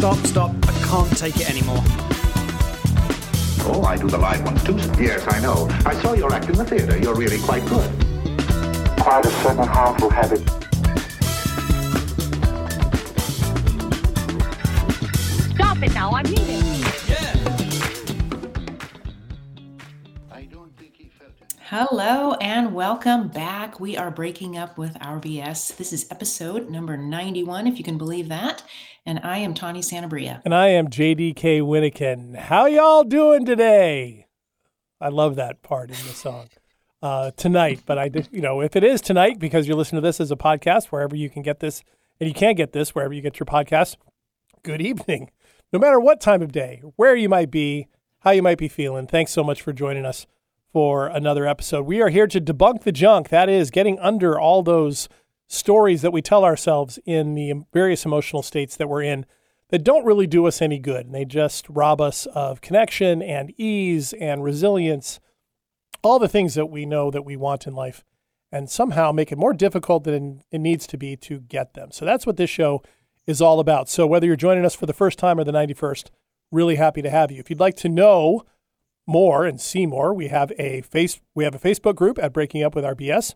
Stop, stop, stop. I can't take it anymore. Oh, I do the live ones too. Yes, I know. I saw your act in the theater. You're really quite good. Quite a certain harmful habit. Stop it now, I mean Hello and welcome back. We are breaking up with our BS. This is episode number 91, if you can believe that. And I am Tawny Sanabria. And I am JDK Winnikin. How y'all doing today? I love that part in the song. Uh, tonight, but I, just- you know, if it is tonight because you're listening to this as a podcast, wherever you can get this, and you can't get this wherever you get your podcast, good evening. No matter what time of day, where you might be, how you might be feeling, thanks so much for joining us for another episode. We are here to debunk the junk. That is getting under all those stories that we tell ourselves in the various emotional states that we're in that don't really do us any good. And they just rob us of connection and ease and resilience, all the things that we know that we want in life, and somehow make it more difficult than it needs to be to get them. So that's what this show is all about. So whether you're joining us for the first time or the 91st, really happy to have you. If you'd like to know more and see more, we have a face we have a Facebook group at Breaking Up with Our BS.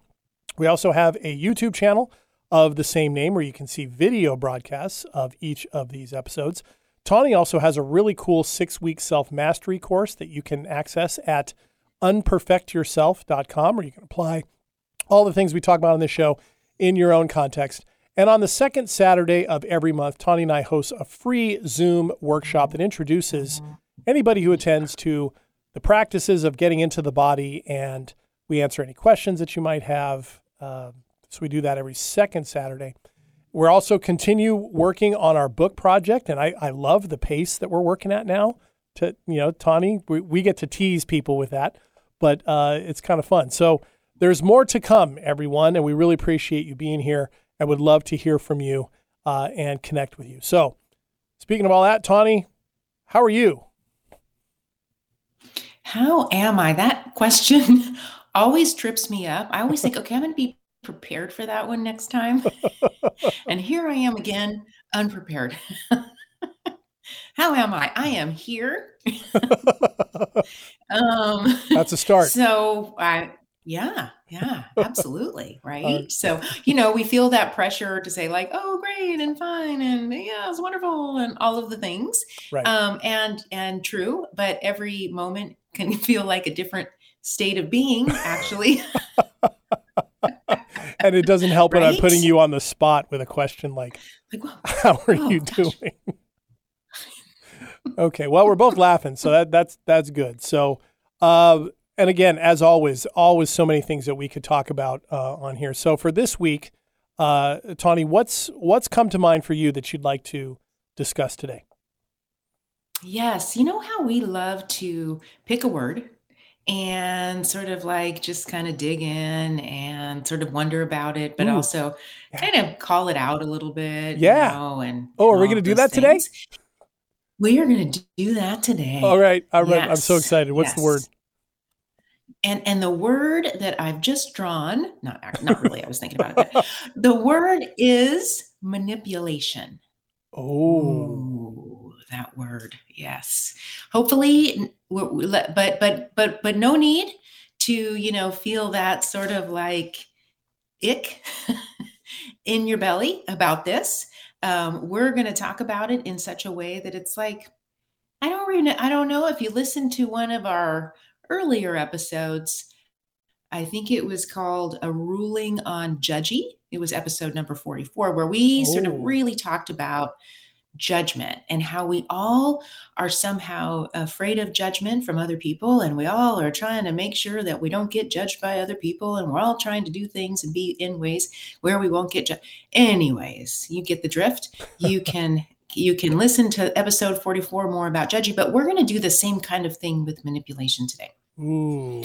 We also have a YouTube channel of the same name where you can see video broadcasts of each of these episodes. Tawny also has a really cool six week self mastery course that you can access at unperfectyourself.com where you can apply all the things we talk about on this show in your own context. And on the second Saturday of every month, Tawny and I host a free Zoom workshop that introduces anybody who attends to the practices of getting into the body, and we answer any questions that you might have. Um, so we do that every second Saturday. We're also continue working on our book project, and I, I love the pace that we're working at now. To you know, Tawny, we, we get to tease people with that, but uh, it's kind of fun. So there's more to come, everyone, and we really appreciate you being here. and would love to hear from you uh, and connect with you. So, speaking of all that, Tawny, how are you? How am I? That question always trips me up. I always think, okay, I'm going to be prepared for that one next time. and here I am again, unprepared. How am I? I am here. um, That's a start. So I, yeah, yeah, absolutely, right. so you know, we feel that pressure to say like, oh, great and fine and yeah, it's wonderful and all of the things. Right. Um, and and true, but every moment can feel like a different state of being, actually. and it doesn't help when I'm putting you on the spot with a question like, like, whoa, "How are Oh, you gosh. doing?" okay, well, we're both laughing, so that that's that's good. So, uh, and again, as always, always so many things that we could talk about uh, on here. So for this week, uh, Tawny, what's what's come to mind for you that you'd like to discuss today? Yes, you know how we love to pick a word and sort of like just kind of dig in and sort of wonder about it, but Ooh, also yeah. kind of call it out a little bit. you Yeah. know, and Oh, are we gonna do those that today? We are going to do that today. All right, all right. I'm so excited. What's the word? And and the word that I've just drawn, not not really, I was thinking about it. The word is manipulation. Oh, Ooh, that word. Yes. Hopefully, n- we- we let- but but but but no need to you know feel that sort of like ick in your belly about this. Um, we're going to talk about it in such a way that it's like I don't really I don't know if you listen to one of our earlier episodes. I think it was called a ruling on judgy. It was episode number 44 where we sort of Oh. really talked about judgment and how we all are somehow afraid of judgment from other people and we all are trying to make sure that we don't get judged by other people and we're all trying to do things and be in ways where we won't get judged anyways you get the drift you can you can listen to episode 44 more about judgy but we're going to do the same kind of thing with manipulation today ooh.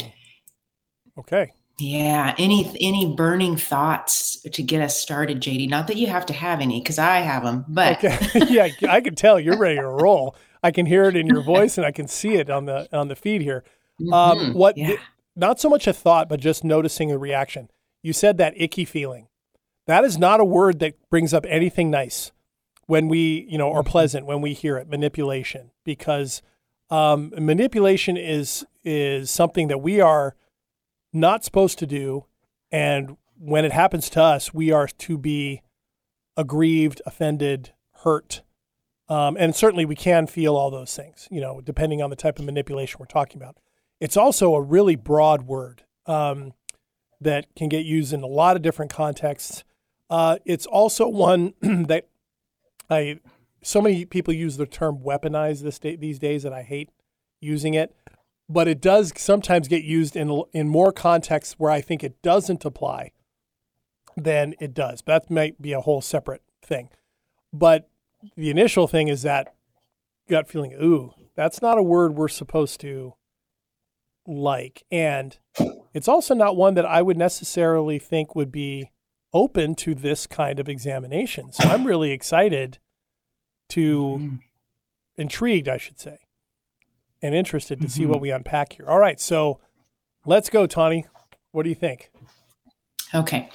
Okay. yeah any any burning thoughts to get us started jd not that you have to have any because i have them but Okay. yeah, I can tell you're ready to roll. I can hear it in your voice and I can see it on the on the feed here. Um, Mhm, what? yeah. Not so much a thought, but just noticing a reaction. You said that icky feeling. That is not a word that brings up anything nice. when we, you know, are pleasant when we hear it, manipulation, because um, manipulation is is something that we are not supposed to do, and when it happens to us, we are to be aggrieved, offended, hurt, um, and certainly we can feel all those things, you know, depending on the type of manipulation we're talking about. It's also a really broad word um, that can get used in a lot of different contexts. Uh, it's also one that I so many people use the term weaponize this day, these days, and I hate using it. But it does sometimes get used in in more contexts where I think it doesn't apply than it does. But that might be a whole separate thing. But the initial thing is that gut feeling, ooh, that's not a word we're supposed to like. And it's also not one that I would necessarily think would be open to this kind of examination. So I'm really excited to, Mm-hmm. intrigued, I should say, and interested to see Mm-hmm. what we unpack here. All right. So let's go, Tawny. What do you think? Okay.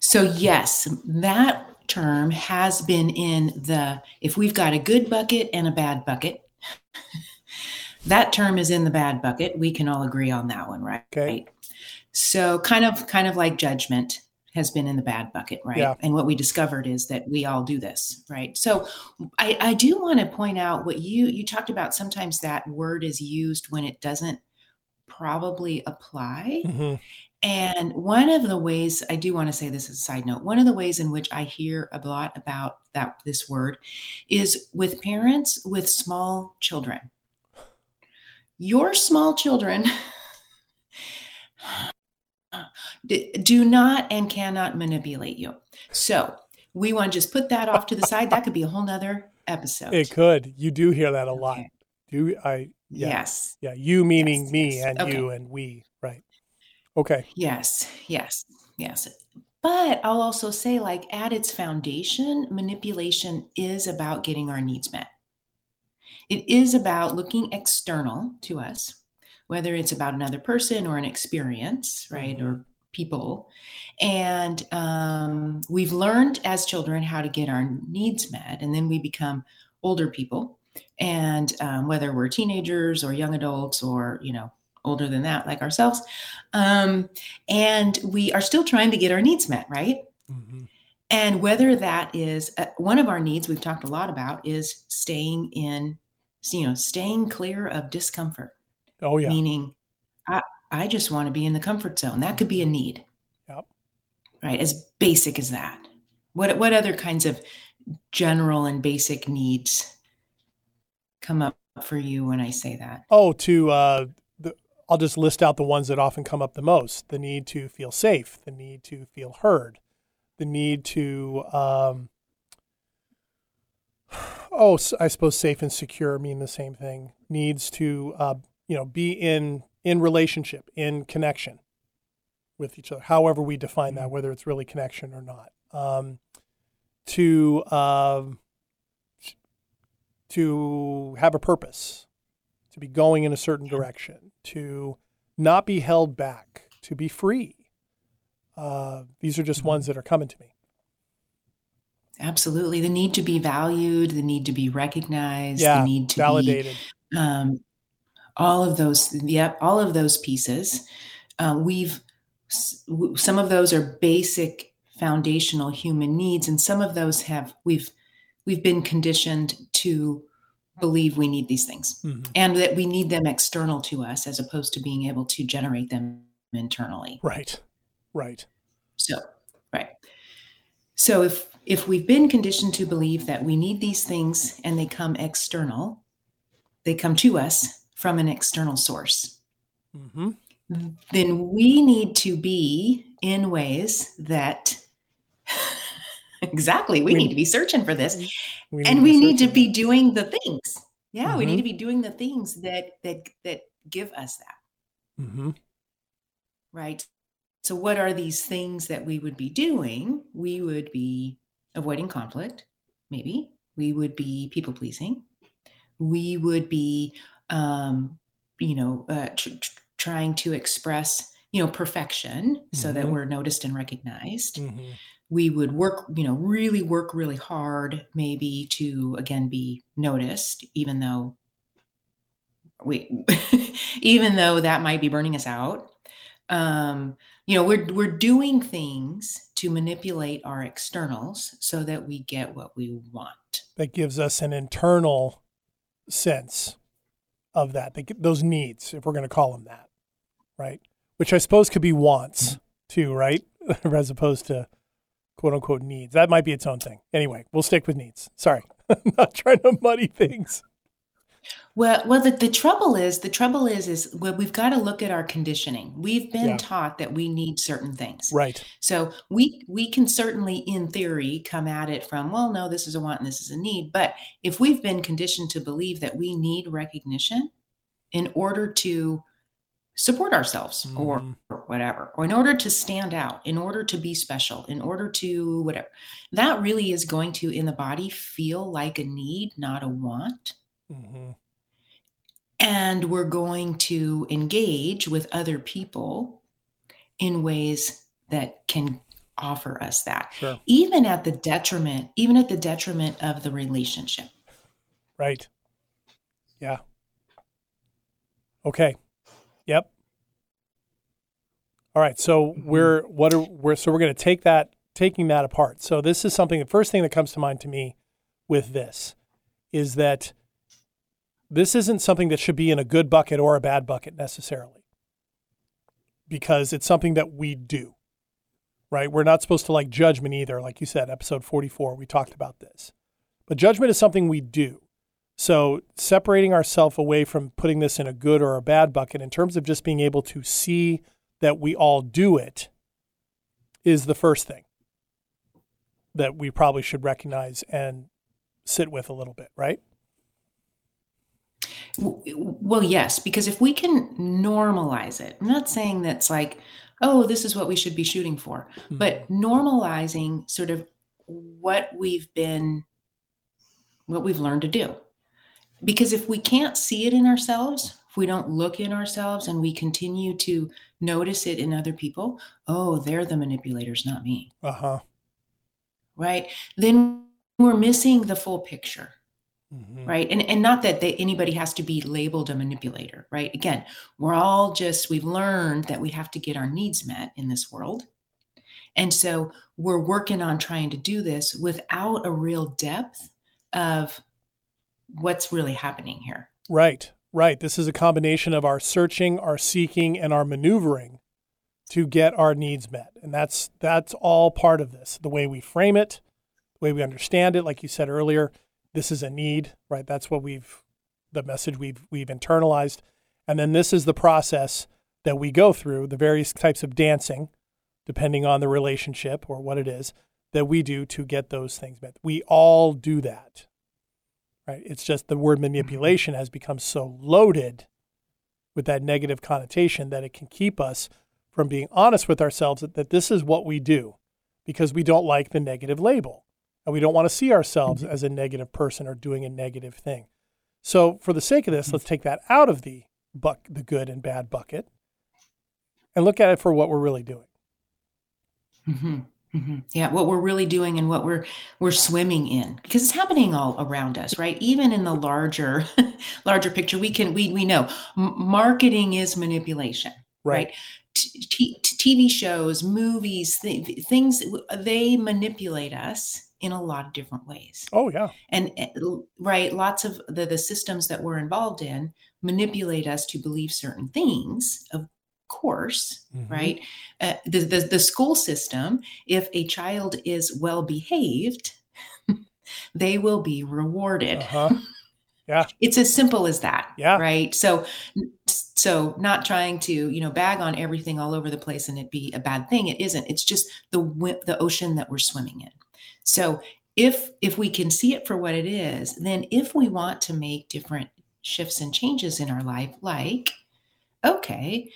So, yes, that term has been in the, if we've got a good bucket and a bad bucket, that term is in the bad bucket. We can all agree on that one, right? Okay. So, kind of, kind of like judgment has been in the bad bucket, right? Yeah. And what we discovered is that we all do this, right? So, I, I do want to point out what you you talked about. Sometimes that word is used when it doesn't probably apply. Mm-hmm. And one of the ways I do want to say this as a side note, one of the ways in which I hear a lot about that this word is with parents with small children. Your small children do not and cannot manipulate you. So we want to just put that off to the side. That could be a whole nother episode. It could. You do hear that a lot. Do I? Yeah. Yes. Yeah. You meaning Yes, me yes. and Okay. you and we. Right. Okay. Yes, yes, yes. But I'll also say, like, at its foundation, manipulation is about getting our needs met. It is about looking external to us, whether it's about another person or an experience, right? Or people. And um, we've learned as children how to get our needs met. And then we become older people. And um, whether we're teenagers or young adults or, you know, older than that, like ourselves, um, and we are still trying to get our needs met, right? Mhm. And whether that is uh, one of our needs we've talked a lot about is staying in, you know, staying clear of discomfort, Oh yeah. meaning I, I just want to be in the comfort zone. That could be a need. Yep. Right. As basic as that. What what other kinds of general and basic needs come up for you when I say that? Oh, to uh, the, I'll just list out the ones that often come up the most: the need to feel safe, the need to feel heard, the need to, um, oh, I suppose safe and secure mean the same thing. Needs to, uh, you know, be in in relationship, in connection with each other, however we define that, whether it's really connection or not. Um, to um, to have a purpose, to be going in a certain direction, to not be held back, to be free. Uh, these are just ones that are coming to me. Absolutely. The need to be valued, the need to be recognized, Yeah, the need to validated. be um, all of those, yep, all of those pieces. Uh, we've some of those are basic foundational human needs, and some of those have we've we've been conditioned to believe we need these things Mhm. and that we need them external to us as opposed to being able to generate them internally. Right, right. So, right. So if if we've been conditioned to believe that we need these things and they come external, they come to us from an external source, hmm then we need to be in ways that exactly we We- need to be searching for this We and we need to be doing the things. Yeah, we Mhm. need to be doing the things that that that give us that. Mhm. right? So, what are these things that we would be doing? We would be avoiding conflict, maybe. We would be people pleasing. We would be, um, you know, uh, tr- tr- trying to express, you know, perfection so that Mhm. we're noticed and recognized. Mhm. we would work, you know, really work really hard, maybe to again be noticed, even though we, even though that might be burning us out. Um, you know, we're we're doing things to manipulate our externals so that we get what we want. That gives us an internal sense of that. They those needs, if we're going to call them that, right? Which I suppose could be wants mm-hmm. too, right? As opposed to quote unquote needs. That might be its own thing. Anyway, we'll stick with needs. Sorry, I'm not trying to muddy things. Well, well, the, the trouble is, the trouble is, is well, we've got to look at our conditioning. We've been Yeah. taught that we need certain things. Right. So we we can certainly, in theory, come at it from, well, no, this is a want and this is a need. But if we've been conditioned to believe that we need recognition in order to support ourselves or, Mhm. or whatever, or in order to stand out, in order to be special, in order to whatever, that really is going to, in the body, feel like a need, not a want hmm and we're going to engage with other people in ways that can offer us that Sure. even at the detriment even at the detriment of the relationship Right. Yeah. Okay. Yep. All right. So we're what are we're so we're going to take that taking that apart. So this is something. The first thing that comes to mind to me with this is that this isn't something that should be in a good bucket or a bad bucket necessarily, because it's something that we do. Right. We're not supposed to like judgment either. Like you said, episode forty-four, we talked about this. But judgment is something we do. So separating ourselves away from putting this in a good or a bad bucket in terms of just being able to see that we all do it is the first thing that we probably should recognize and sit with a little bit, right? Well yes because if we can normalize it i'm not saying that's like oh this is what we should be shooting for but normalizing sort of what we've been what we've learned to do. Because if we can't see it in ourselves if we don't look in ourselves and we continue to notice it in other people oh they're the manipulators not me. Uh huh. right? Then we're missing the full picture Mhm. right and and not that they, anybody has to be labeled a manipulator right again we're all just we've learned that we have to get our needs met in this world and so we're working on trying to do this without a real depth of what's really happening here Right, right. This is a combination of our searching, our seeking, and our maneuvering to get our needs met. And that's that's all part of this. The way we frame it, the way we understand it, like you said earlier, this is a need, right? That's what we've the message we've we've internalized. And then this is the process that we go through, the various types of dancing, depending on the relationship or what it is, that we do to get those things met. We all do that right? It's just the word mm-hmm. manipulation has become so loaded with that negative connotation that it can keep us from being honest with ourselves that, that this is what we do because we don't like the negative label and we don't want to see ourselves as a negative person or doing a negative thing. So, for the sake of this, let's take that out of the buck, the good and bad bucket, and look at it for what we're really doing. hmm hmm Yeah, what we're really doing and what we're we're swimming in because it's happening all around us, right? Even in the larger larger picture, we can we we know marketing is manipulation, right? T- t- TV shows, movies, th- things they manipulate us in a lot of different ways. Oh yeah, and uh, right lots of the, the systems that we're involved in manipulate us to believe certain things of course Mhm. right? Uh, the, the the school system if a child is well behaved they will be rewarded. Uh huh, it's as simple as that Yeah. right? So so not trying to you know bag on everything all over the place and it be a bad thing it isn't. It's just the the ocean that we're swimming in so if if we can see it for what it is then if we want to make different shifts and changes in our life like okay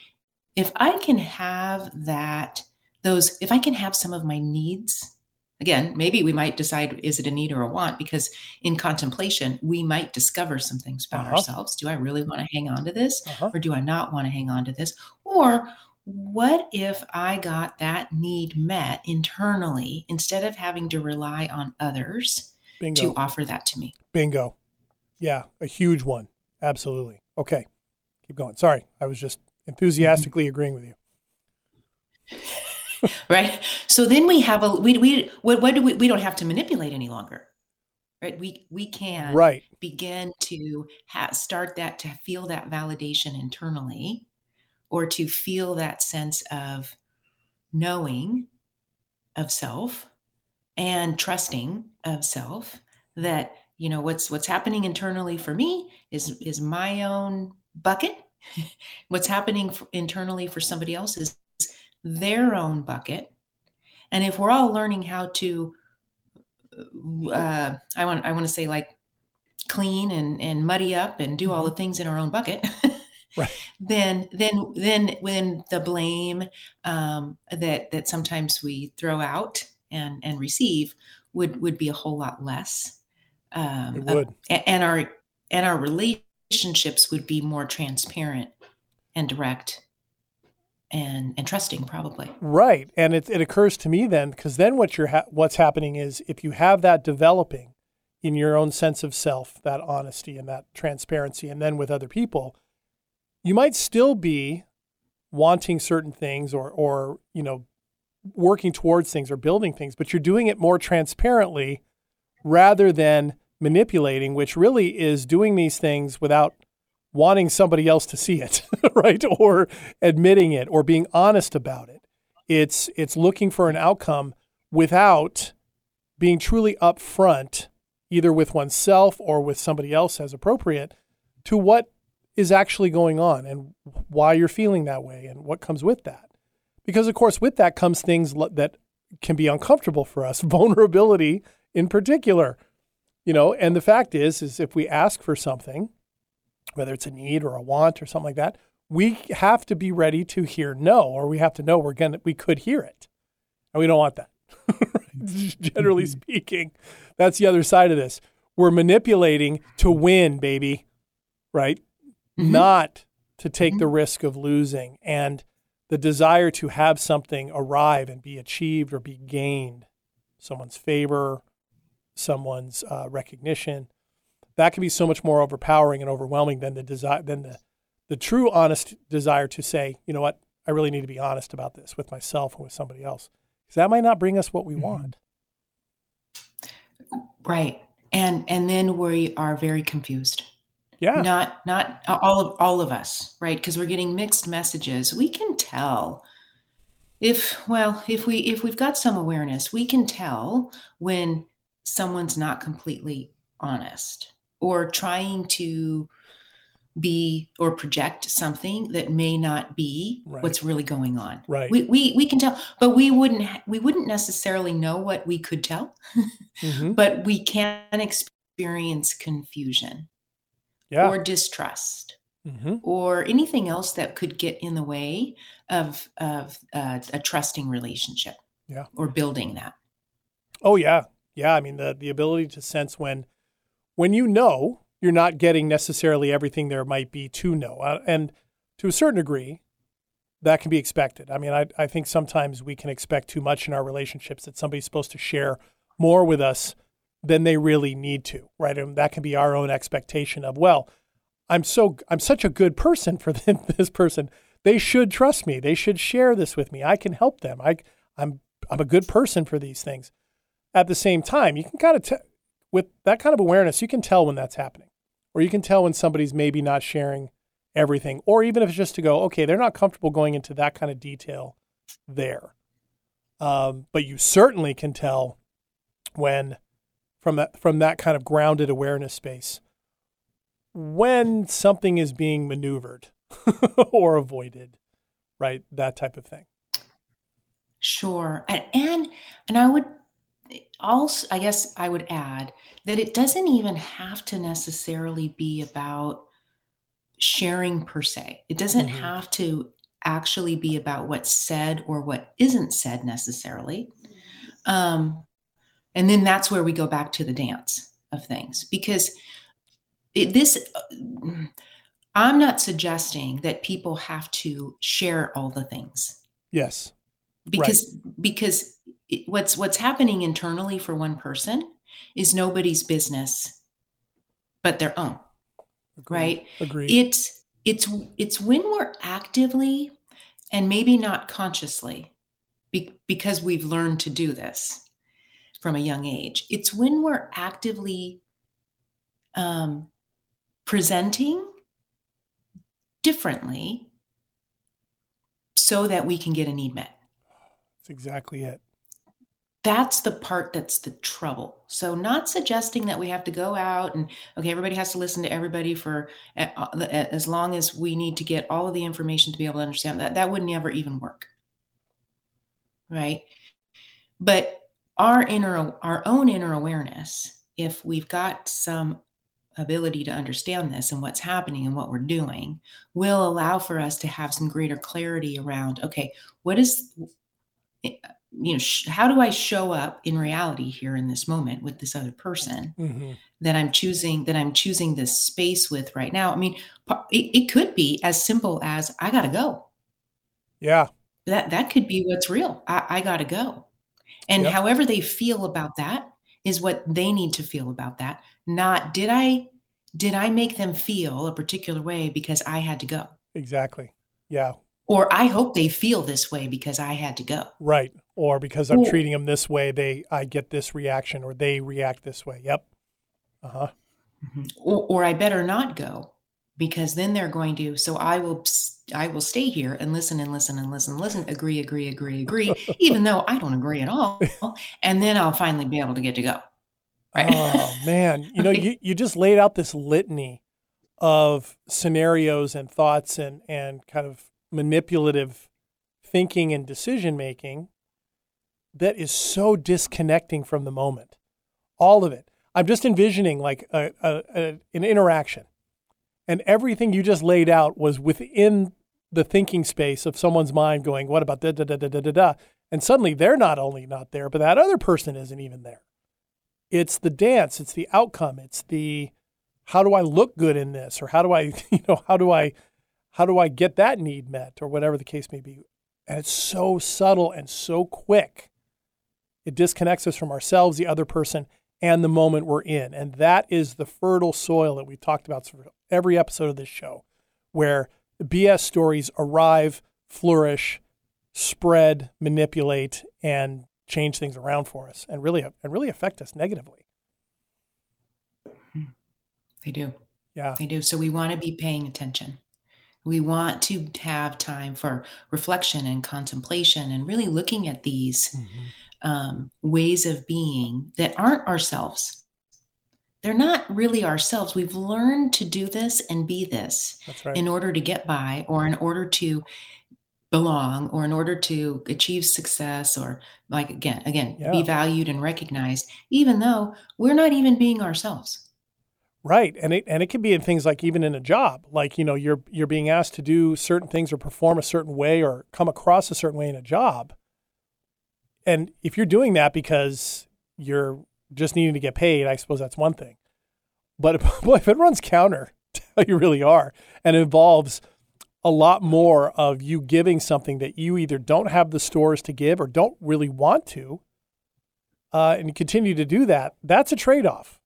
if i can have that those if i can have some of my needs again maybe we might decide is it a need or a want? Because in contemplation we might discover some things about Uh-huh. ourselves. Do i really want to hang on to this uh huh, or do i not want to hang on to this? Or what if I got that need met internally instead of having to rely on others Bingo. to offer that to me? Bingo. Yeah, a huge one. Absolutely. Okay. Keep going. Sorry. I was just enthusiastically agreeing with you. right so then we have a we we what, what do we we don't have to manipulate any longer right we we can Right. begin to ha- start that to feel that validation internally or to feel that sense of knowing of self and trusting of self that you know what's what's happening internally for me is is my own bucket. What's happening internally for somebody else is their own bucket. And if we're all learning how to uh, i want i want to say like clean and and muddy up and do all the things in our own bucket Right. then then then when the blame um, that that sometimes we throw out and and receive would would be a whole lot less um, It uh, would. a- and our and our relationships would be more transparent and direct and and trusting probably Right. And it, it occurs to me then, because then what you're ha- what's happening is if you have that developing in your own sense of self, that honesty and that transparency, and then with other people, you might still be wanting certain things or, or you know, working towards things or building things, but you're doing it more transparently rather than manipulating, which really is doing these things without wanting somebody else to see it, right? Or admitting it or being honest about it. It's it's looking for an outcome without being truly upfront, either with oneself or with somebody else as appropriate, to what is actually going on and why you're feeling that way and what comes with that. Because of course, with that comes things that can be uncomfortable for us, vulnerability in particular. You know, and the fact is, is if we ask for something, whether it's a need or a want or something like that, we have to be ready to hear no, or we have to know we're gonna we could hear it, and we don't want that. Generally mm-hmm. speaking, that's the other side of this. We're manipulating to win, baby, right? Mm-hmm. Not to take mm-hmm. the risk of losing, and the desire to have something arrive and be achieved or be gained, someone's favor, someone's uh, recognition that can be so much more overpowering and overwhelming than the desire than the the true honest desire to say, you know what, I really need to be honest about this with myself and with somebody else. Because that might not bring us what we mm-hmm. want. right. And and then we are very confused Yeah. not not all of all of us right because we're getting mixed messages we can tell if well if we if we've got some awareness we can tell when someone's not completely honest or trying to be or project something that may not be Right. what's really going on Right. we, we we can tell but we wouldn't we wouldn't necessarily know what we could tell Mhm. but we can experience confusion Yeah. or distrust hmm or anything else that could get in the way of of uh, a trusting relationship Yeah. or building that Oh yeah. Yeah. I mean the the ability to sense when when you know you're not getting necessarily everything there might be to know. Uh, and to a certain degree, that can be expected. I mean, I, I think sometimes we can expect too much in our relationships that somebody's supposed to share more with us than they really need to, right? And that can be our own expectation of, well, I'm so I'm such a good person for this person. They should trust me. They should share this with me. I can help them. I I'm I'm a good person for these things. At the same time, you can kind of t- with that kind of awareness, you can tell when that's happening. Or you can tell when somebody's maybe not sharing everything or even if it's just to go, okay, they're not comfortable going into that kind of detail there. Um, but you certainly can tell when from that from that kind of grounded awareness space when something is being maneuvered or avoided, right? That type of thing. sure and and, and i would also i guess i would add that it doesn't even have to necessarily be about sharing per se it doesn't Mhm. have to actually be about what's said or what isn't said necessarily um, and then that's where we go back to the dance of things because it, this uh, I'm not suggesting that people have to share all the things Yes. because because it- what's what's happening internally for one person is nobody's business but their own Agreed. right Agreed. it's it's it's when we're actively and maybe not consciously be, because we've learned to do this from a young age it's when we're actively um, presenting differently so that we can get a need met That's exactly it. that's the part that's the trouble. So, not suggesting that we have to go out and okay, everybody has to listen to everybody for as long as we need to get all of the information to be able to understand that. That would never even work, right? But our inner, our own inner awareness, if we've got some ability to understand this and what's happening and what we're doing, will allow for us to have some greater clarity around okay, what is you know sh- how do i show up in reality here in this moment with this other person hmm that i'm choosing that i'm choosing this space with right now? I mean it, it could be as simple as i gotta go. Yeah. that that could be what's real. I, I gotta go and Yep. however they feel about that is what they need to feel about that not did i did i make them feel a particular way because i had to go Exactly. Yeah. or i hope they feel this way because i had to go Right. Or because I'm Well- treating them this way, they I get this reaction, or they react this way. Yep. Uh huh. or, or I better not go because then they're going to. So I will, I will stay here and listen and listen and listen, and listen, agree, agree, agree, agree, even though I don't agree at all. And then I'll finally be able to get to go. Right. Oh man, you know, you, you just laid out this litany of scenarios and thoughts and and kind of manipulative thinking and decision making that is so disconnecting from the moment. All of it. I'm just envisioning like a, a, a an interaction, and everything you just laid out was within the thinking space of someone's mind. Going, what about da da da da da da da? And suddenly they're not only not there, but that other person isn't even there. It's the dance it's the outcome it's the how do i look good in this? or how do i you know how do i how do i get that need met? or whatever the case may be. And it's so subtle and so quick. It disconnects us from ourselves the other person and the moment we're in. And that is the fertile soil that we talked about for every episode of this show where bs stories arrive flourish spread manipulate and change things around for us and really and really affect us negatively. They do. Yeah. They do. So we want to be paying attention. We want to have time for reflection and contemplation and really looking at these um, ways of being that aren't ourselves. They're not really ourselves. We've learned to do this and be this right. in order to get by or in order to belong or in order to achieve success or like again again Yeah. be valued and recognized even though we're not even being ourselves Right. And it and it can be in things like even in a job. Like, you know, you're you're being asked to do certain things or perform a certain way or come across a certain way in a job. And if you're doing that because you're just needing to get paid, I suppose that's one thing. But if, boy, if it runs counter to how you really are and involves a lot more of you giving something that you either don't have the stores to give or don't really want to, uh, and continue to do that, that's a trade off.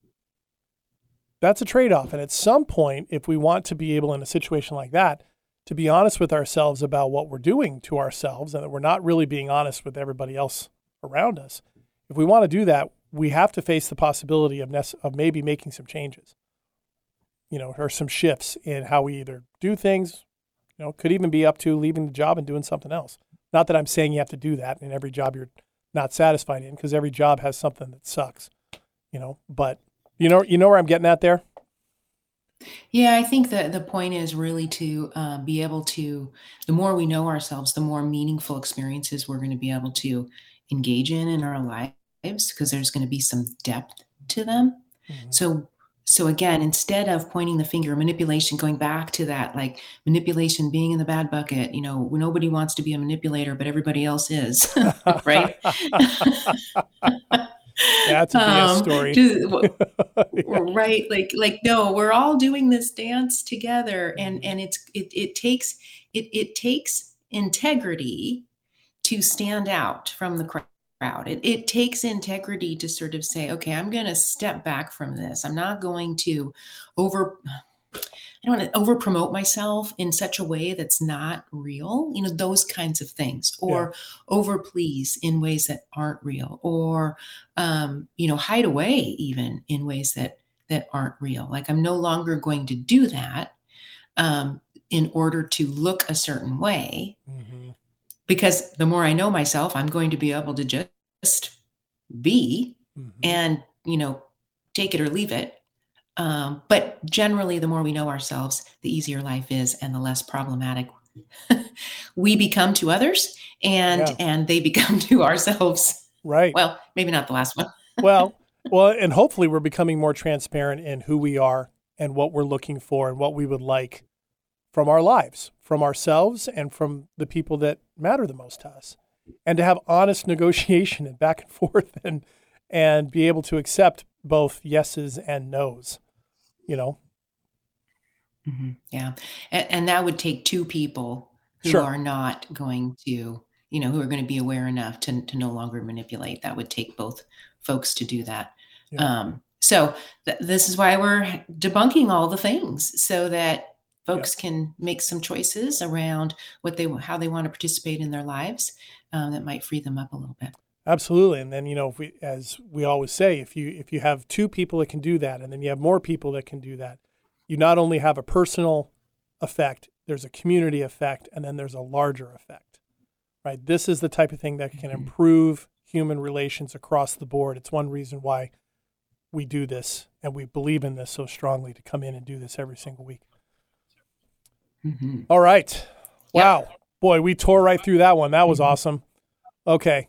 That's a trade off. And at some point, if we want to be able in a situation like that, to be honest with ourselves about what we're doing to ourselves and that we're not really being honest with everybody else around us, if we want to do that, we have to face the possibility of, nece- of maybe making some changes, you know, or some shifts in how we either do things, you know, could even be up to leaving the job and doing something else. Not that I'm saying you have to do that in every job you're not satisfied in, because every job has something that sucks, you know, but you know, you know where I'm getting at there? yeah i think that the point is really to uh, be able to the more we know ourselves the more meaningful experiences we're going to be able to engage in in our lives because there's going to be some depth to them Mhm. so so again instead of pointing the finger manipulation going back to that like manipulation being in the bad bucket you know nobody wants to be a manipulator but everybody else is right That's a Um, story. just- right like like no we're all doing this dance together and Mm-hmm. and it's it, it takes it it takes integrity to stand out from the crowd it, it takes integrity to sort of say okay i'm going to step back from this. I'm not going to over i don't want to over promote myself in such a way that's not real you know those kinds of things or over please in ways that aren't real or um, you know hide away even in ways that that aren't real. Like i'm no longer going to do that um, in order to look a certain way Mhm. because the more i know myself i'm going to be able to just be Mhm. and you know take it or leave it um, but generally the more we know ourselves the easier life is and the less problematic we become to others and Yeah. and they become to ourselves right. well maybe not the last one well, well, and hopefully we're becoming more transparent in who we are and what we're looking for and what we would like from our lives, from ourselves and from the people that matter the most to us. And to have honest negotiation and back and forth and and be able to accept both yeses and nos. You know, Mhm. Yeah. And, and that would take two people who Sure. are not going to, you know, who are going to be aware enough to, to no longer manipulate. That would take both folks to do that. Yeah. Um, so th- this is why we're debunking all the things so that folks can make some choices around what they how they want to participate in their lives um, that might free them up a little bit. Absolutely. And then, you know, if we, as we always say, if you if you have two people that can do that, and then you have more people that can do that, you not only have a personal effect, there's a community effect, and then there's a larger effect. Right? This is the type of thing that can Mhm. improve human relations across the board. It's one reason why we do this and we believe in this so strongly to come in and do this every single week. Mhm. All right. Wow. Boy, we tore right through that one. That was mm-hmm. awesome. Okay.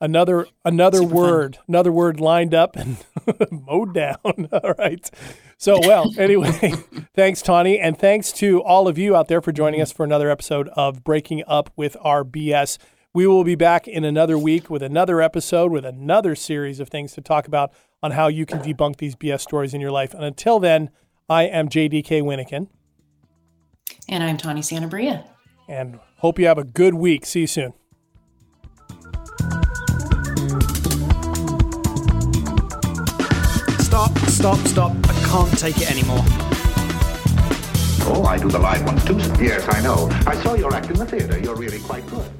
Another another Super fun. word, another word lined up and mowed down. All right. So, well, anyway, thanks Tawny and thanks to all of you out there for joining us for another episode of Breaking Up with Our BS. We will be back in another week with another episode with another series of things to talk about on how you can debunk these BS stories in your life. And until then, I am JDK Winnikin And I'm Tawny Sanabria. And hope you have a good week. See you soon. Stop, stop, stop. I can't take it anymore. Oh, I do the live ones too. Yes, I know. I saw your act in the theater. You're really quite good.